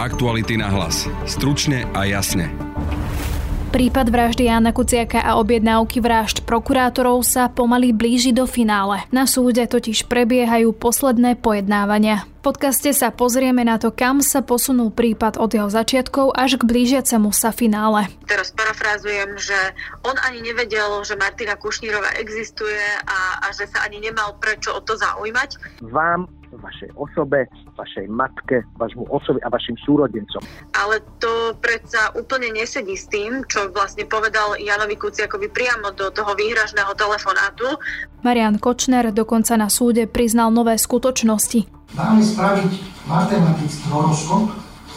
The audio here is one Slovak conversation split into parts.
Aktuality na hlas. Stručne a jasne. Prípad vraždy Jana Kuciaka a objednávky vražd prokurátorov sa pomaly blíži do finále. Na súde totiž prebiehajú posledné pojednávania. V podcaste sa pozrieme na to, kam sa posunul prípad od jeho začiatkov až k blížiacemu sa finále. Teraz parafrázujem, že on ani nevedel, že Martina Kušnírova existuje a, a že sa ani nemal prečo o to zaujímať. Vám vašej osobe, vašej matke, vašmu osobe a vašim súrodencom. Ale to predsa úplne nesedí s tým, čo vlastne povedal Janovi Kuciakovi priamo do toho výhražného telefonátu. Marian Kočner dokonca na súde priznal nové skutočnosti. Dáme spraviť matematický horoskop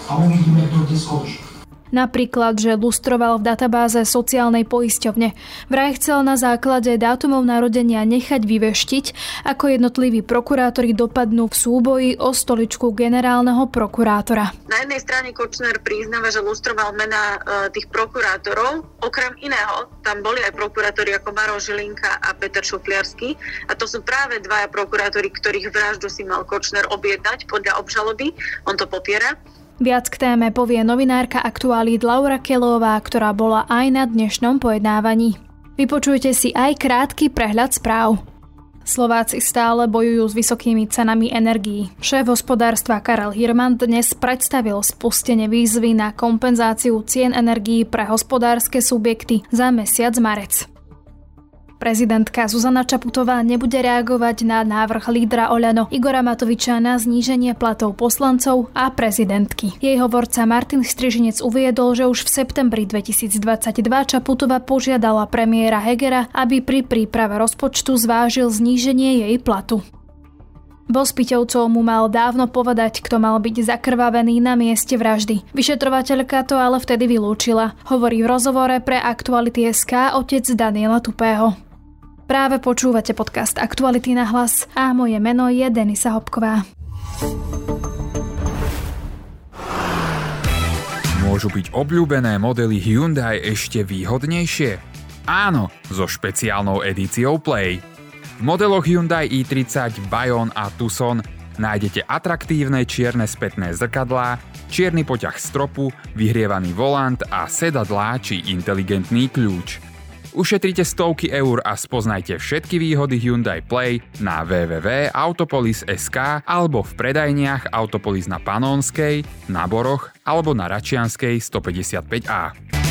a uvidíme, kto kde skončí. Napríklad, že lustroval v databáze sociálnej poisťovne. Vraj chcel na základe dátumov narodenia nechať vyveštiť, ako jednotliví prokurátori dopadnú v súboji o stoličku generálneho prokurátora. Na jednej strane Kočner priznáva, že lustroval mena e, tých prokurátorov. Okrem iného, tam boli aj prokurátori ako Maro Žilinka a Peter Šufliarsky. A to sú práve dvaja prokurátori, ktorých vraždu si mal Kočner objednať podľa obžaloby. On to popiera. Viac k téme povie novinárka aktuálít Laura Kelová, ktorá bola aj na dnešnom pojednávaní. Vypočujte si aj krátky prehľad správ. Slováci stále bojujú s vysokými cenami energií. Šéf hospodárstva Karel Hirman dnes predstavil spustenie výzvy na kompenzáciu cien energií pre hospodárske subjekty za mesiac marec. Prezidentka Zuzana Čaputová nebude reagovať na návrh lídra Oľano Igora Matoviča na zníženie platov poslancov a prezidentky. Jej hovorca Martin Strižinec uviedol, že už v septembri 2022 Čaputová požiadala premiéra Hegera, aby pri príprave rozpočtu zvážil zníženie jej platu. Bospiťovcov mu mal dávno povedať, kto mal byť zakrvavený na mieste vraždy. Vyšetrovateľka to ale vtedy vylúčila, hovorí v rozhovore pre Aktuality SK otec Daniela Tupého. Práve počúvate podcast Aktuality na hlas a moje meno je Denisa Hopková. Môžu byť obľúbené modely Hyundai ešte výhodnejšie? Áno, so špeciálnou edíciou Play. V modeloch Hyundai i30, Bayon a Tucson nájdete atraktívne čierne spätné zrkadlá, čierny poťah stropu, vyhrievaný volant a sedadlá či inteligentný kľúč – Ušetrite stovky eur a spoznajte všetky výhody Hyundai Play na www.autopolis.sk alebo v predajniach Autopolis na Panonskej, na Boroch alebo na Račianskej 155A.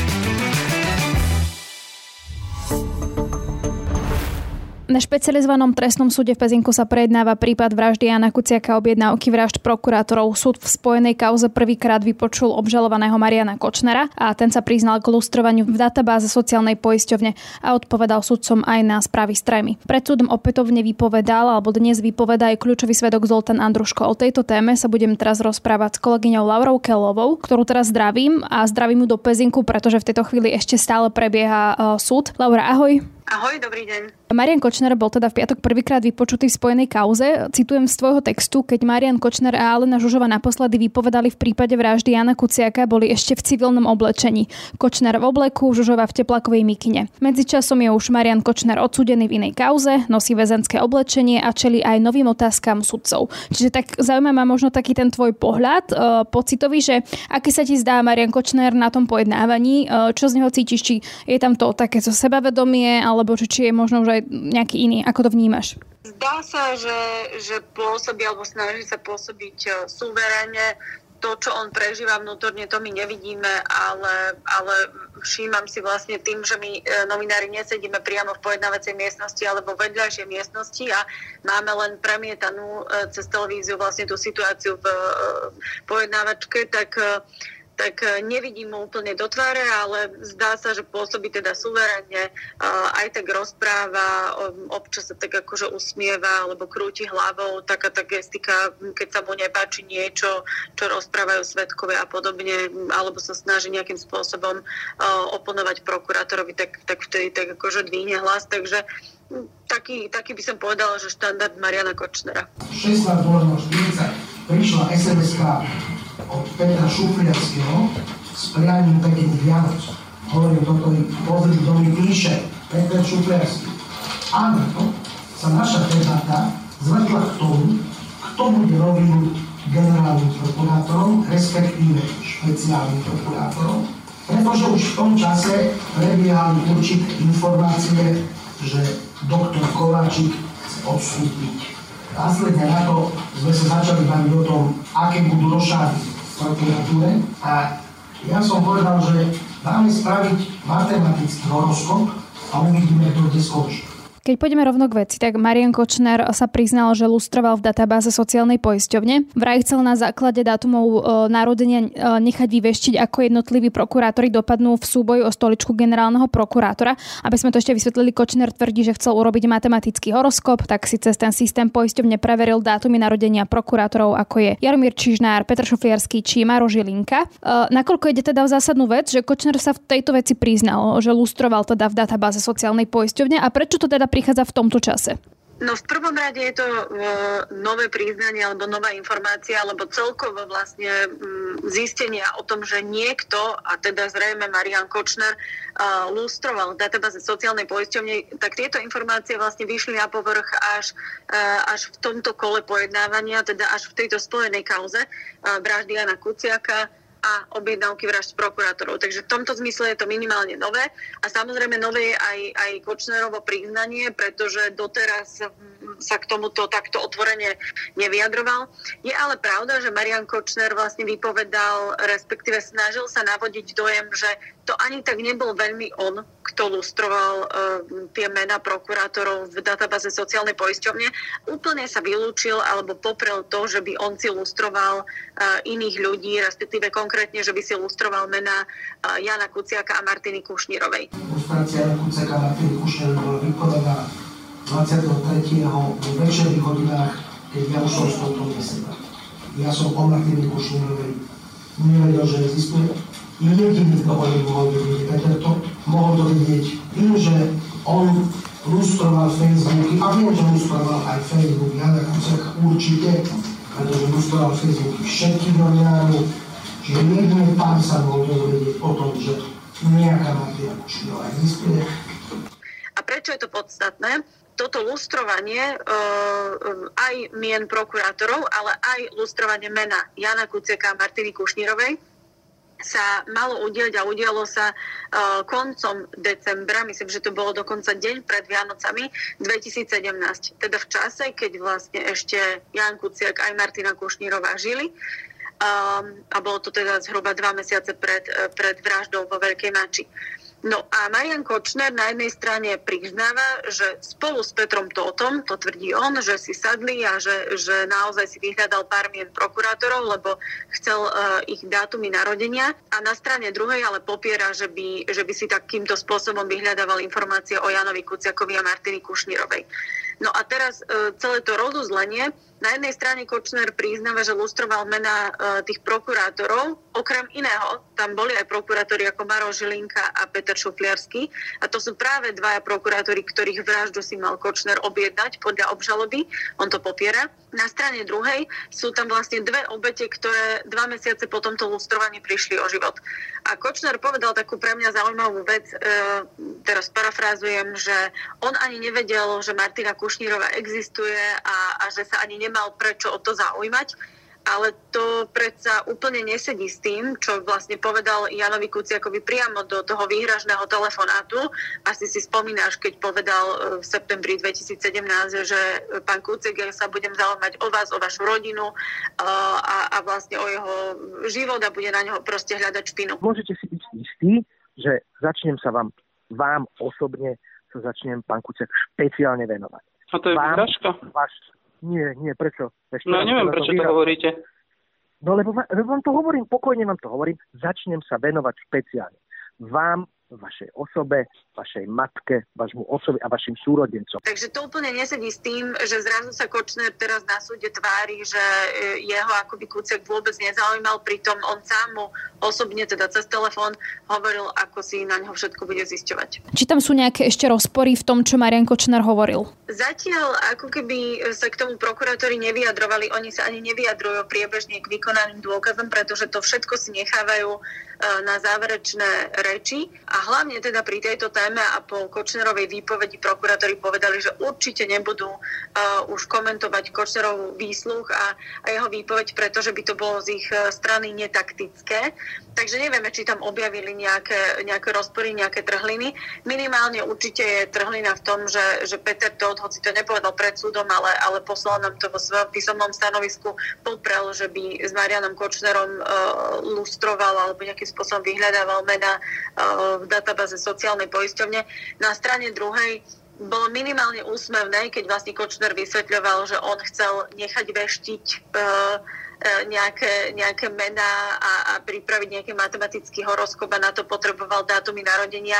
Na špecializovanom trestnom súde v Pezinku sa prejednáva prípad vraždy Jana Kuciaka objednávky vražd prokurátorov. Súd v spojenej kauze prvýkrát vypočul obžalovaného Mariana Kočnera a ten sa priznal k lustrovaniu v databáze sociálnej poisťovne a odpovedal sudcom aj na správy strajmy. Pred súdom opätovne vypovedal alebo dnes vypovedá aj kľúčový svedok Zoltán Andruško. O tejto téme sa budem teraz rozprávať s kolegyňou Laurou Kelovou, ktorú teraz zdravím a zdravím ju do Pezinku, pretože v tejto chvíli ešte stále prebieha uh, súd. Laura, ahoj. Ahoj, dobrý deň. Marian Kočner bol teda v piatok prvýkrát vypočutý v spojenej kauze. Citujem z tvojho textu, keď Marian Kočner a Alena Žužova naposledy vypovedali v prípade vraždy Jana Kuciaka, boli ešte v civilnom oblečení. Kočner v obleku, Žužova v teplakovej mikine. Medzičasom je už Marian Kočner odsudený v inej kauze, nosí väzenské oblečenie a čeli aj novým otázkam sudcov. Čiže tak zaujíma ma možno taký ten tvoj pohľad e, pocitový, že aké sa ti zdá Marian Kočner na tom pojednávaní, e, čo z neho cítiš, či je tam to takéto sebavedomie, ale alebo či je možno už aj nejaký iný. Ako to vnímaš? Zdá sa, že, že pôsobí alebo snaží sa pôsobiť e, suverene. To, čo on prežíva vnútorne, to my nevidíme, ale, ale všímam si vlastne tým, že my e, novinári nesedíme priamo v pojednávacej miestnosti alebo vedľajšej miestnosti a máme len premietanú e, cez televíziu vlastne tú situáciu v pojednávačke, tak tak e, nevidím mu úplne do tváre, ale zdá sa, že pôsobí teda suverene, aj tak rozpráva, občas sa tak akože usmieva alebo krúti hlavou, taká tá gestika, keď sa mu nepáči niečo, čo rozprávajú svetkovia a podobne, alebo sa snaží nejakým spôsobom oponovať prokurátorovi, tak, tak vtedy tak akože dvíne hlas, takže taký, taký by som povedala, že štandard Mariana Kočnera. 16 možno 40 prišla sms od Petra Šufliarského s prianím pekných Vianoc. Hovorím toto, pozri, kto mi píše, Peter Šufliarský. Áno, sa naša debata zvrtla k tomu, kto bude novým generálnym prokurátorom, respektíve špeciálnym prokurátorom, pretože už v tom čase prebiehali určité informácie, že doktor Kováčik chce odstúpiť. Následne na to sme sa začali baviť o tom, aké budú rošády v prokuratúre a ja som povedal, že dáme spraviť matematický horoskop a uvidíme, kto kde skončí. Keď pôjdeme rovno k veci, tak Marian Kočner sa priznal, že lustroval v databáze sociálnej poisťovne. Vraj chcel na základe dátumov e, narodenia e, nechať vyveštiť, ako jednotliví prokurátori dopadnú v súboji o stoličku generálneho prokurátora. Aby sme to ešte vysvetlili, Kočner tvrdí, že chcel urobiť matematický horoskop, tak si cez ten systém poisťovne preveril dátumy narodenia prokurátorov, ako je Jaromír Čižnár, Petr Šofiarský či Maro Žilinka. E, nakoľko ide teda v zásadnú vec, že Kočner sa v tejto veci priznal, že lustroval teda v databáze sociálnej poisťovne a prečo to teda prichádza v tomto čase? No v prvom rade je to uh, nové priznanie alebo nová informácia, alebo celkovo vlastne um, zistenia o tom, že niekto, a teda zrejme Marian Kočner, uh, lustroval v databáze sociálnej poisťovne, tak tieto informácie vlastne vyšli na povrch až, uh, až v tomto kole pojednávania, teda až v tejto spojenej kauze vraždy Jana Kuciaka, a objednávky vražd prokurátorov. Takže v tomto zmysle je to minimálne nové a samozrejme nové je aj, aj Kočnerovo priznanie, pretože doteraz sa k tomuto takto otvorene nevyjadroval. Je ale pravda, že Marian Kočner vlastne vypovedal, respektíve snažil sa navodiť dojem, že to ani tak nebol veľmi on, kto lustroval uh, tie mená prokurátorov v databáze sociálnej poisťovne. Úplne sa vylúčil alebo poprel to, že by on si lustroval uh, iných ľudí, respektíve konkrétne, že by si lustroval mená uh, Jana Kuciaka a Martiny Kušnírovej. Lustrácia Jana Kuciaka a Martiny Kušnírovej bola vykonaná 23. vo večerných hodinách, keď ja už som z tohto miesta. Ja som o Martiny Kušnírovej nevedel, že existuje jediný, kto o nej mohol vedieť. Peter to mohol to vidieť tým, že on lustroval Facebooky a viem, že lustroval aj Facebook Jana Kucek určite, pretože lustroval Facebooky všetkých novinárov, čiže jedine tam sa dozvedieť o tom, že nejaká Martina Kušnírová existuje. A prečo je to podstatné? toto lustrovanie e, aj mien prokurátorov, ale aj lustrovanie mena Jana Kuciaka a Martiny Kušnírovej sa malo udieť a udialo sa uh, koncom decembra, myslím, že to bolo dokonca deň pred Vianocami 2017. Teda v čase, keď vlastne ešte Jan Kuciak aj Martina Kušnírová žili. A bolo to teda zhruba dva mesiace pred, pred vraždou vo Veľkej Mači. No a Marian Kočner na jednej strane priznáva, že spolu s Petrom Tótom, to tvrdí on, že si sadli a že, že naozaj si vyhľadal pár mien prokurátorov, lebo chcel uh, ich dátumy narodenia. A na strane druhej ale popiera, že by, že by si takýmto spôsobom vyhľadával informácie o Janovi Kuciakovi a Martiny Kušnírovej. No a teraz uh, celé to rozuzlenie na jednej strane Kočner priznáva, že lustroval mena e, tých prokurátorov. Okrem iného, tam boli aj prokurátori ako Maro Žilinka a Peter Šufliarsky. A to sú práve dvaja prokurátori, ktorých vraždu si mal Kočner objednať podľa obžaloby. On to popiera. Na strane druhej sú tam vlastne dve obete, ktoré dva mesiace po tomto lustrovaní prišli o život. A Kočner povedal takú pre mňa zaujímavú vec, e, teraz parafrázujem, že on ani nevedel, že Martina Kušnírova existuje a, a že sa ani nemal prečo o to zaujímať ale to predsa úplne nesedí s tým, čo vlastne povedal Janovi Kuciakovi priamo do toho výhražného telefonátu. Asi si spomínaš, keď povedal e, v septembri 2017, že pán Kuciak, ja sa budem zaujímať o vás, o vašu rodinu e, a, a vlastne o jeho život a bude na neho proste hľadať špinu. Môžete si byť istí, že začnem sa vám, vám osobne sa začnem pán Kuciak špeciálne venovať. A to je výhražka? Váš, nie, nie, prečo? Ešte no neviem, prečo to hovoríte. No lebo, lebo vám to hovorím, pokojne vám to hovorím, začnem sa venovať špeciálne. Vám vašej osobe, vašej matke, vašmu osobi a vašim súrodencom. Takže to úplne nesedí s tým, že zrazu sa Kočner teraz na súde tvári, že e, jeho akoby Kuciak vôbec nezaujímal, pritom on sám mu osobne, teda cez telefón, hovoril, ako si na neho všetko bude zisťovať. Či tam sú nejaké ešte rozpory v tom, čo Marian Kočner hovoril? Zatiaľ ako keby sa k tomu prokurátori nevyjadrovali, oni sa ani nevyjadrujú priebežne k vykonaným dôkazom, pretože to všetko si nechávajú E, na záverečné reči a hlavne teda pri tejto téme a po Kočnerovej výpovedi prokurátori povedali, že určite nebudú uh, už komentovať Kočnerovú výsluch a, a jeho výpoveď, pretože by to bolo z ich e, strany netaktické Takže nevieme, či tam objavili nejaké, nejaké rozpory, nejaké trhliny. Minimálne určite je trhlina v tom, že, že Peter Todt, hoci to nepovedal pred súdom, ale, ale poslal nám to vo svojom písomnom stanovisku, poprel, že by s Marianom Kočnerom uh, lustroval alebo nejakým spôsobom vyhľadával mena uh, v databáze sociálnej poisťovne. Na strane druhej bolo minimálne úsmevné, keď vlastne Kočner vysvetľoval, že on chcel nechať veštiť uh, E, nejaké, nejaké mená a, a pripraviť nejaký matematický horoskop a na to potreboval dátumy narodenia.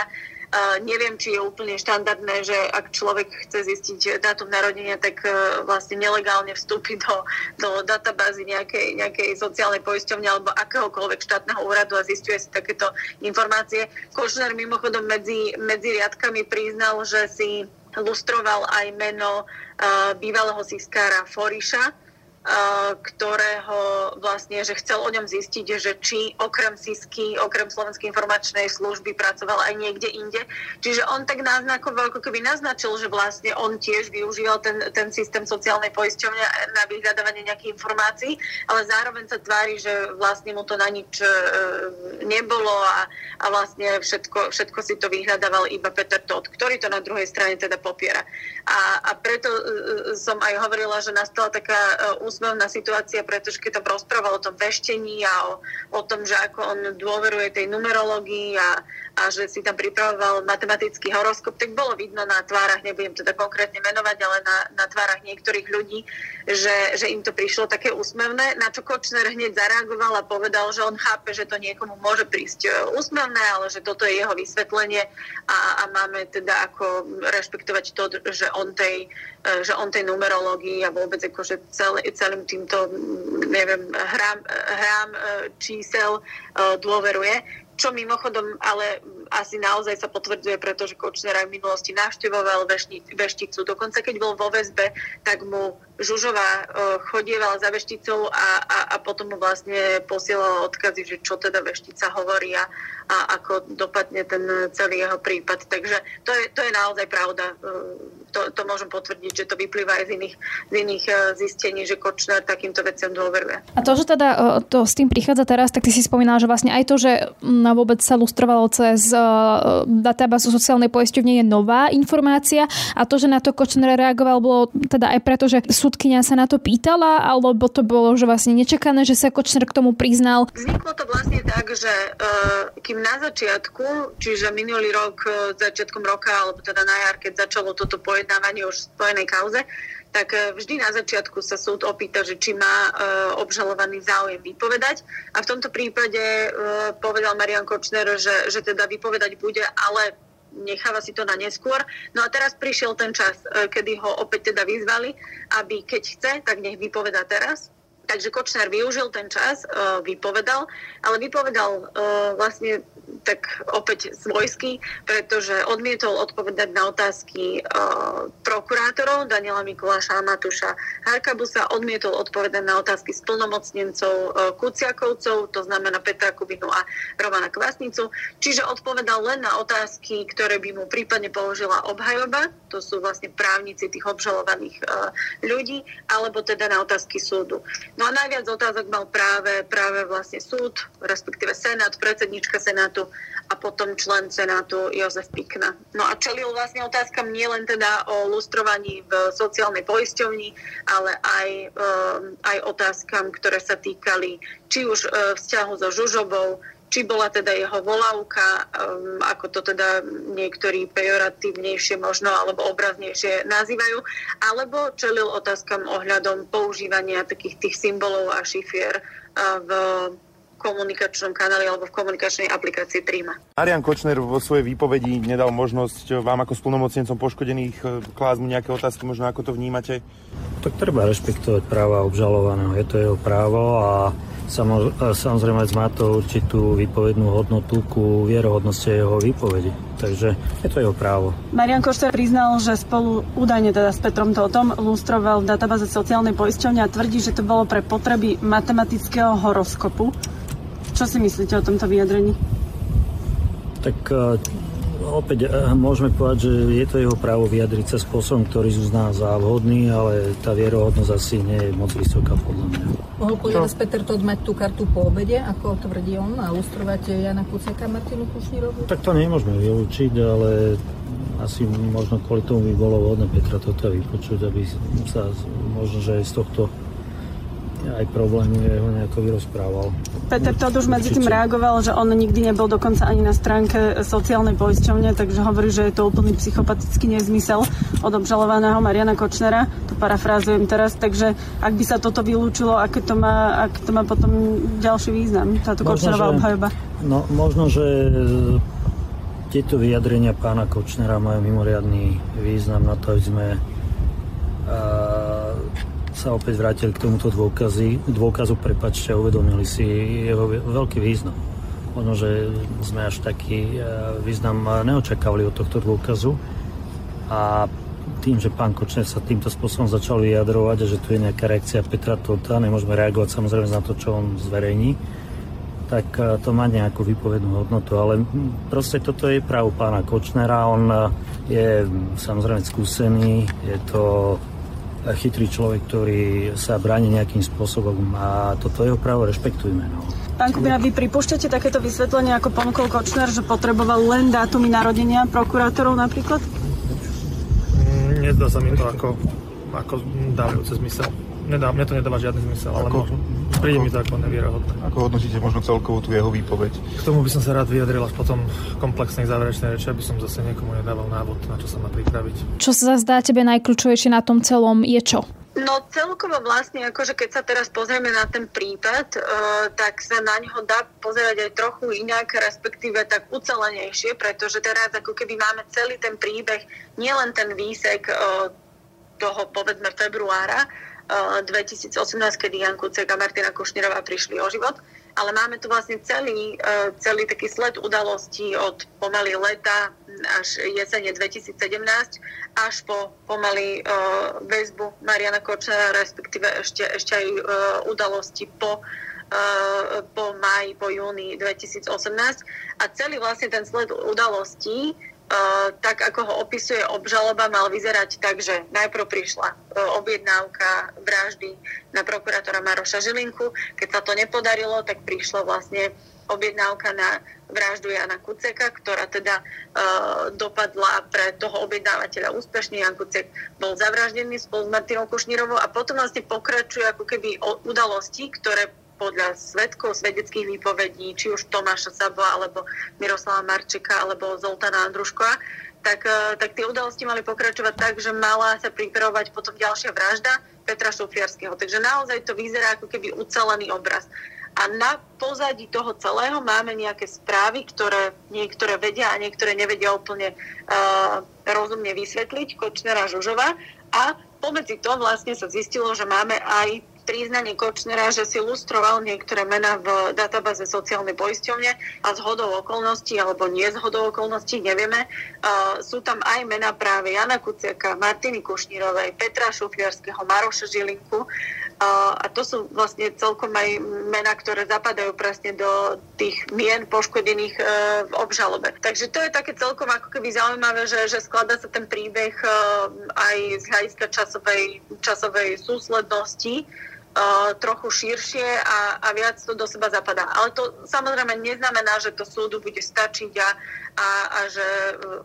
Neviem, či je úplne štandardné, že ak človek chce zistiť dátum narodenia, tak uh, vlastne nelegálne vstúpi do, do databázy nejakej, nejakej sociálnej poisťovne alebo akéhokoľvek štátneho úradu a zistuje si takéto informácie. Košner mimochodom medzi, medzi riadkami priznal, že si lustroval aj meno uh, bývalého sískára Foriša, ktorého vlastne, že chcel o ňom zistiť, že či okrem SISky, okrem Slovenskej informačnej služby pracoval aj niekde inde. Čiže on tak náznakoval, ako keby naznačil, že vlastne on tiež využíval ten, ten systém sociálnej poisťovne na vyhľadávanie nejakých informácií, ale zároveň sa tvári, že vlastne mu to na nič e, nebolo a, a vlastne všetko, všetko si to vyhľadával iba Peter Todt, ktorý to na druhej strane teda popiera. A, a preto e, som aj hovorila, že nastala taká e, úsmevná situácia, pretože keď tam rozprával o tom veštení a o, o tom, že ako on dôveruje tej numerológii a, a že si tam pripravoval matematický horoskop, tak bolo vidno na tvárach, nebudem teda konkrétne menovať, ale na, na tvárach niektorých ľudí, že, že im to prišlo také úsmevné, na čo Kočner hneď zareagoval a povedal, že on chápe, že to niekomu môže prísť e, úsmevné, ale že toto je jeho vysvetlenie a, a máme teda ako rešpektovať to, že on tej, e, že on tej numerológii a vôbec akože celý, celým týmto neviem, hrám, hrám e, čísel dôveruje čo mimochodom ale asi naozaj sa potvrdzuje, pretože Kočner aj v minulosti navštevoval vešticu. Dokonca keď bol vo väzbe, tak mu Žužová e, chodievala za vešticou a, a, a potom mu vlastne posielala odkazy, že čo teda veštica hovorí a, a ako dopadne ten celý jeho prípad. Takže to je, to je naozaj pravda. E, to, to môžem potvrdiť, že to vyplýva aj z iných, z iných e, zistení, že Kočner takýmto veciam dôveruje. A to, že teda to s tým prichádza teraz, tak ty si spomínala, že vlastne aj to, že vôbec sa lustrovalo cez databázu sociálnej poisťovne je nová informácia a to, že na to Kočner reagoval, bolo teda aj preto, že súdkynia sa na to pýtala, alebo to bolo, že vlastne nečakané, že sa Kočner k tomu priznal? Vzniklo to vlastne tak, že uh, kým na začiatku, čiže minulý rok, začiatkom roka, alebo teda na jar, keď začalo toto pojednávanie už v spojenej kauze, tak e, vždy na začiatku sa súd opýta, že či má obžalovaný záujem vypovedať. A v tomto prípade povedal Marian Kočner, že, že teda vypovedať bude, ale necháva si to na neskôr. No a teraz prišiel ten čas, e, kedy ho opäť teda vyzvali, aby keď chce, tak nech vypoveda teraz. Takže Kočner využil ten čas, e, vypovedal, ale vypovedal e, vlastne tak opäť svojsky, pretože odmietol odpovedať na otázky uh, prokurátorov Daniela Mikuláša a Matúša Harkabusa, odmietol odpovedať na otázky splnomocnencov Kuciakovcov, to znamená Petra Kubinu a Romana Kvasnicu, čiže odpovedal len na otázky, ktoré by mu prípadne položila obhajoba, to sú vlastne právnici tých obžalovaných ľudí, alebo teda na otázky súdu. No a najviac otázok mal práve, práve vlastne súd, respektíve Senát, predsednička Senátu a potom člen Senátu Jozef Pikna. No a čelil vlastne otázkam nielen teda o lustrovaní v sociálnej poisťovni, ale aj, um, aj otázkam, ktoré sa týkali či už uh, vzťahu so Žužobou, či bola teda jeho volávka, um, ako to teda niektorí pejoratívnejšie možno alebo obraznejšie nazývajú, alebo čelil otázkam ohľadom používania takých tých symbolov a šifier uh, v komunikačnom kanáli alebo v komunikačnej aplikácii Trima. Marian Kočner vo svojej výpovedi nedal možnosť vám ako splnomocnencom poškodených e, klásť mu nejaké otázky, možno ako to vnímate? Tak treba rešpektovať práva obžalovaného, je to jeho právo a samozrejme má to určitú výpovednú hodnotu ku vierohodnosti jeho výpovedi. Takže je to jeho právo. Marian Košter priznal, že spolu údajne teda s Petrom Totom lustroval v databáze sociálnej poisťovne a tvrdí, že to bolo pre potreby matematického horoskopu. Čo si myslíte o tomto vyjadrení? Tak e, opäť eh, môžeme povedať, že je to jeho právo vyjadriť sa spôsobom, ktorý uzná za vhodný, ale tá vierohodnosť asi nie je moc vysoká podľa mňa. Mohol povedať Peter Todt mať tú kartu po obede, ako tvrdí on, a lustrovať Jana Kuceka a Martinu Kušnírovu? Tak to nemôžeme vylúčiť, ale asi možno kvôli tomu by bolo vhodné Petra toto vypočuť, aby sa možno, že aj z tohto aj problémy ho nejako vyrozprával. Peter Todd už medzi tým reagoval, že on nikdy nebol dokonca ani na stránke sociálnej poisťovne, takže hovorí, že je to úplný psychopatický nezmysel od obžalovaného Mariana Kočnera. To parafrázujem teraz, takže ak by sa toto vylúčilo, aké to má, ak to má potom ďalší význam, táto Kočnerová obhajoba? No, možno, že tieto vyjadrenia pána Kočnera majú mimoriadný význam na to, aby sme sa opäť vrátili k tomuto dôkazy, dôkazu, prepačte, uvedomili si jeho veľký význam. Ono, že sme až taký význam neočakávali od tohto dôkazu. A tým, že pán Kočner sa týmto spôsobom začal vyjadrovať a že tu je nejaká reakcia Petra Tota, nemôžeme reagovať samozrejme na to, čo on zverejní, tak e, to má nejakú výpovednú hodnotu, ale proste toto je právo pána Kočnera, on e, je samozrejme skúsený, je to chytrý človek, ktorý sa bráni nejakým spôsobom a toto jeho právo rešpektujme. No. Pán Kubina, vy pripúšťate takéto vysvetlenie, ako ponúkol Kočner, že potreboval len dátumy narodenia prokurátorov napríklad? Mm, nezdá sa mi to ako, ako dávajúce zmysel nedá, mne to nedáva žiadny zmysel, ale možno, príde mi to ako nevierohodné. Ako hodnotíte možno celkovú tú jeho výpoveď? K tomu by som sa rád vyjadril až potom komplexnej záverečnej reči, aby som zase niekomu nedával návod, na čo sa má pripraviť. Čo sa zdá tebe najkľúčovejšie na tom celom je čo? No celkovo vlastne, akože keď sa teraz pozrieme na ten prípad, uh, tak sa na ňo dá pozerať aj trochu inak, respektíve tak ucelenejšie, pretože teraz ako keby máme celý ten príbeh, nielen ten výsek uh, toho povedzme februára, 2018, kedy Jan Kucek a Martina Kušnírová prišli o život. Ale máme tu vlastne celý, e, celý taký sled udalostí od pomaly leta až jesene 2017 až po pomaly uh, väzbu Mariana Kočnera, respektíve ešte, ešte aj udalosti po po máji, po júni 2018 a celý vlastne ten sled udalostí tak ako ho opisuje obžaloba, mal vyzerať tak, že najprv prišla uh, objednávka vraždy na prokurátora Maroša Žilinku. Keď sa to nepodarilo, tak prišla vlastne objednávka na vraždu Jana Kuceka, ktorá teda uh, dopadla pre toho objednávateľa úspešne. Jan Kucek bol zavraždený spolu s Martinou Kušnírovou a potom vlastne pokračuje ako keby udalosti, ktoré podľa svetkov, svedeckých výpovedí, či už Tomáša Sabla, alebo Miroslava Marčeka, alebo Zoltana Andruškova, tak, e, tak tie udalosti mali pokračovať tak, že mala sa pripravovať potom ďalšia vražda Petra Šufiarského. Takže naozaj to vyzerá ako keby ucelený obraz. A na pozadí toho celého máme nejaké správy, ktoré niektoré vedia a niektoré nevedia úplne uh, rozumne vysvetliť, Kočnera Žužova. A pomedzi to vlastne sa zistilo, že máme aj priznanie Kočnera, že si lustroval niektoré mená v databáze sociálnej poisťovne a z hodou okolností, alebo nie z okolností, nevieme. Uh, sú tam aj mená práve Jana Kuciaka, Martiny Kušnírovej, Petra Šufliarského, Maroša Žilinku. A to sú vlastne celkom aj mená, ktoré zapadajú presne do tých mien poškodených uh, v obžalobe. Takže to je také celkom ako keby zaujímavé, že, že skladá sa ten príbeh uh, aj z hľadiska časovej, časovej súslednosti trochu širšie a, a viac to do seba zapadá. Ale to samozrejme neznamená, že to súdu bude stačiť a, a, a že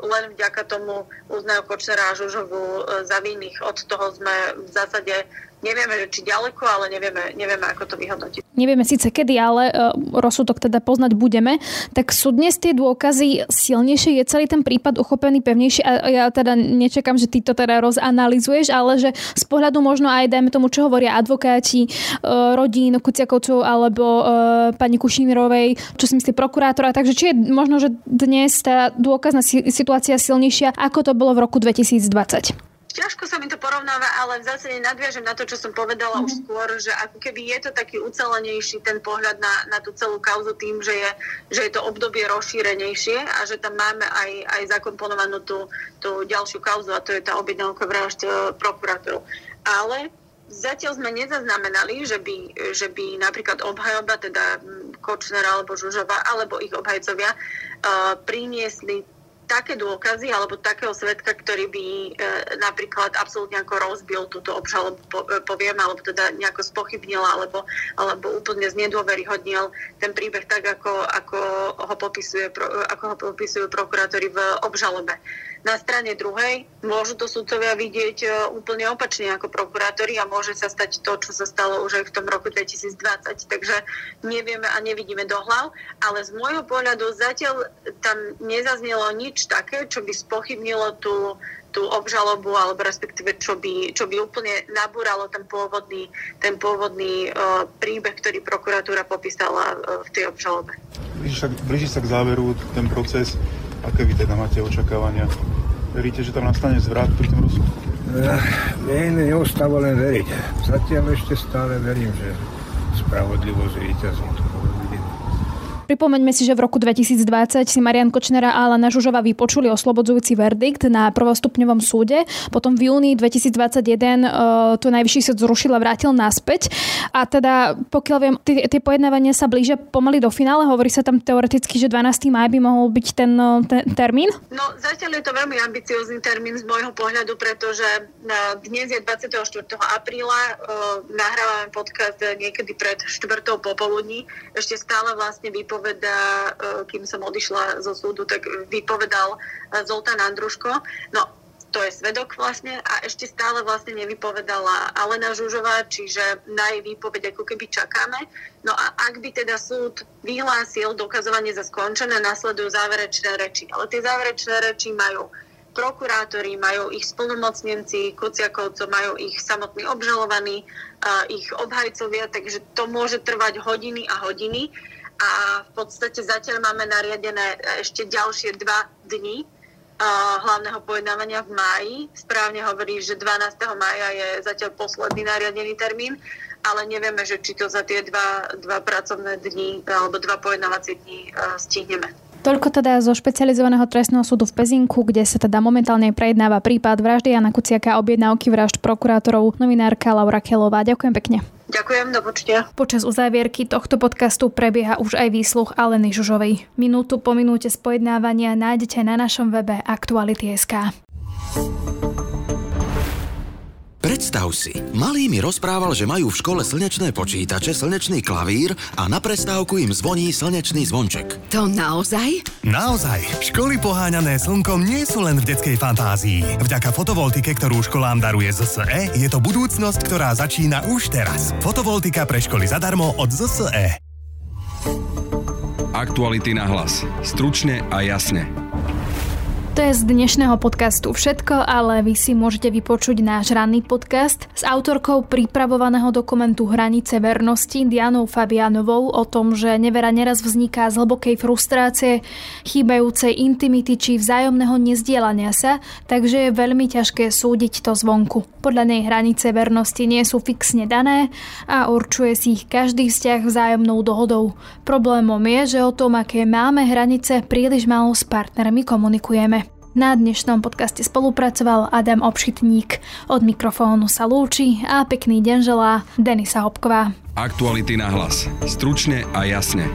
len vďaka tomu uznajú Kočnera a Žužovu e, za vinných. Od toho sme v zásade Nevieme, že či ďaleko, ale nevieme, nevieme ako to vyhodnotiť. Nevieme síce kedy, ale uh, rozsudok teda poznať budeme. Tak sú dnes tie dôkazy silnejšie? Je celý ten prípad uchopený pevnejšie? A ja teda nečakám, že ty to teda rozanalizuješ, ale že z pohľadu možno aj, dajme tomu, čo hovoria advokáti uh, rodín Kuciakovcov alebo uh, pani Kušínerovej, čo si myslí prokurátora. Takže či je možno, že dnes tá dôkazná situácia silnejšia, ako to bolo v roku 2020? Ťažko sa mi to porovnáva, ale v zásade nadviažem na to, čo som povedala mm-hmm. už mhm. skôr, že ako keby je to taký ucelenejší ten pohľad na, na tú celú kauzu tým, že je, že je to obdobie rozšírenejšie a že tam máme aj, aj zakomponovanú tú, tú ďalšiu kauzu a to je tá objednávka vražd e, prokurátorov. Ale zatiaľ sme nezaznamenali, že by, že by napríklad obhajoba, teda Kočner alebo Žužova, alebo ich obhajcovia uh, priniesli také dôkazy alebo takého svetka, ktorý by e, napríklad absolútne ako rozbil túto obžalobu, e, poviem, alebo teda nejako spochybnil alebo, alebo úplne znedôveryhodnil ten príbeh tak, ako, ho, ako ho popisujú prokurátori v obžalobe. Na strane druhej môžu to sudcovia vidieť e, úplne opačne ako prokurátori a môže sa stať to, čo sa stalo už aj v tom roku 2020. Takže nevieme a nevidíme do hlav, ale z môjho pohľadu zatiaľ tam nezaznelo nič také, čo by spochybnilo tú, tú obžalobu, alebo respektíve čo by, čo by úplne nabúralo ten pôvodný, ten pôvodný uh, príbeh, ktorý prokuratúra popísala uh, v tej obžalobe. Blíži sa, blíži sa k záveru ten proces Aké vy teda máte očakávania? Veríte, že tam nastane zvrat pri tom rozsudku? Nie, neostáva len veriť. Zatiaľ ešte stále verím, že spravodlivosť víťazí. Pripomeňme si, že v roku 2020 si Marian Kočnera a Alana Žužova vypočuli oslobodzujúci verdikt na prvostupňovom súde. Potom v júni 2021 uh, to najvyšší súd zrušil a vrátil naspäť. A teda, pokiaľ viem, tie pojednávania sa blížia pomaly do finále. Hovorí sa tam teoreticky, že 12. maj by mohol byť ten, e, ten termín? No, zatiaľ je to veľmi ambiciózny termín z môjho pohľadu, pretože e, dnes je 24. apríla, nahrávame podcast niekedy pred 4. popoludní. Ešte stále vlastne vypo vypovedá, e, kým som odišla zo súdu, tak vypovedal e, Zoltán Andruško. No, to je svedok vlastne a ešte stále vlastne nevypovedala Alena Žužová, čiže na jej výpoveď ako keby čakáme. No a ak by teda súd vyhlásil dokazovanie za skončené, nasledujú záverečné reči. Ale tie záverečné reči majú prokurátori, majú ich splnomocnenci, Kuciakovcov, majú ich samotní obžalovaní, ich obhajcovia, takže to môže trvať hodiny a hodiny a v podstate zatiaľ máme nariadené ešte ďalšie dva dni uh, hlavného pojednávania v máji. Správne hovorí, že 12. mája je zatiaľ posledný nariadený termín, ale nevieme, že či to za tie dva, dva pracovné dni alebo dva pojednávacie dni uh, stihneme. Toľko teda zo špecializovaného trestného súdu v Pezinku, kde sa teda momentálne prejednáva prípad vraždy Jana Kuciaka a objednávky vražd prokurátorov novinárka Laura Kelová. Ďakujem pekne. Ďakujem, do počtia. Počas uzávierky tohto podcastu prebieha už aj výsluch Aleny Žužovej. Minútu po minúte spojednávania nájdete na našom webe Aktuality.sk. Predstav si, malý mi rozprával, že majú v škole slnečné počítače, slnečný klavír a na prestávku im zvoní slnečný zvonček. To naozaj? Naozaj. Školy poháňané slnkom nie sú len v detskej fantázii. Vďaka fotovoltike, ktorú školám daruje ZSE, je to budúcnosť, ktorá začína už teraz. Fotovoltika pre školy zadarmo od ZSE. Aktuality na hlas. Stručne a jasne. To je z dnešného podcastu všetko, ale vy si môžete vypočuť náš ranný podcast s autorkou pripravovaného dokumentu Hranice vernosti Dianou Fabianovou o tom, že nevera neraz vzniká z hlbokej frustrácie, chýbajúcej intimity či vzájomného nezdielania sa, takže je veľmi ťažké súdiť to zvonku. Podľa nej hranice vernosti nie sú fixne dané a určuje si ich každý vzťah vzájomnou dohodou. Problémom je, že o tom, aké máme hranice, príliš málo s partnermi komunikujeme. Na dnešnom podcaste spolupracoval Adam Obšitník. Od mikrofónu sa lúči a pekný deň želá Denisa Hopková. Aktuality na hlas. Stručne a jasne.